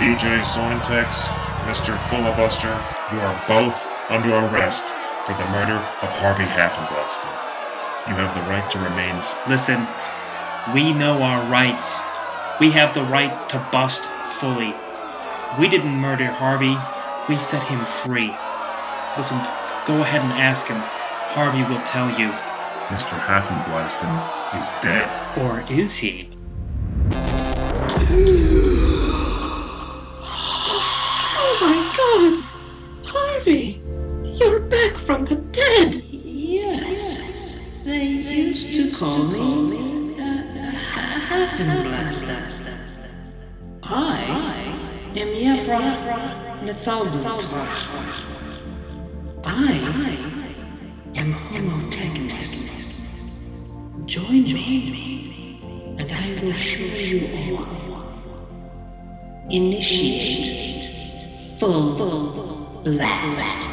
DJ Sointex, Mr. Filibuster, you are both under arrest for the murder of Harvey Halfenblaston. You have the right to remain. Listen, we know our rights. We have the right to bust fully. We didn't murder Harvey, we set him free. Listen, go ahead and ask him. Harvey will tell you. Mr. Halfenblaston is dead. Or is he? Call me uh, Halfenblaster. I am Yevra Netzalbov. I am Homotechnis. Join me, and I will show you all. Initiate full blast.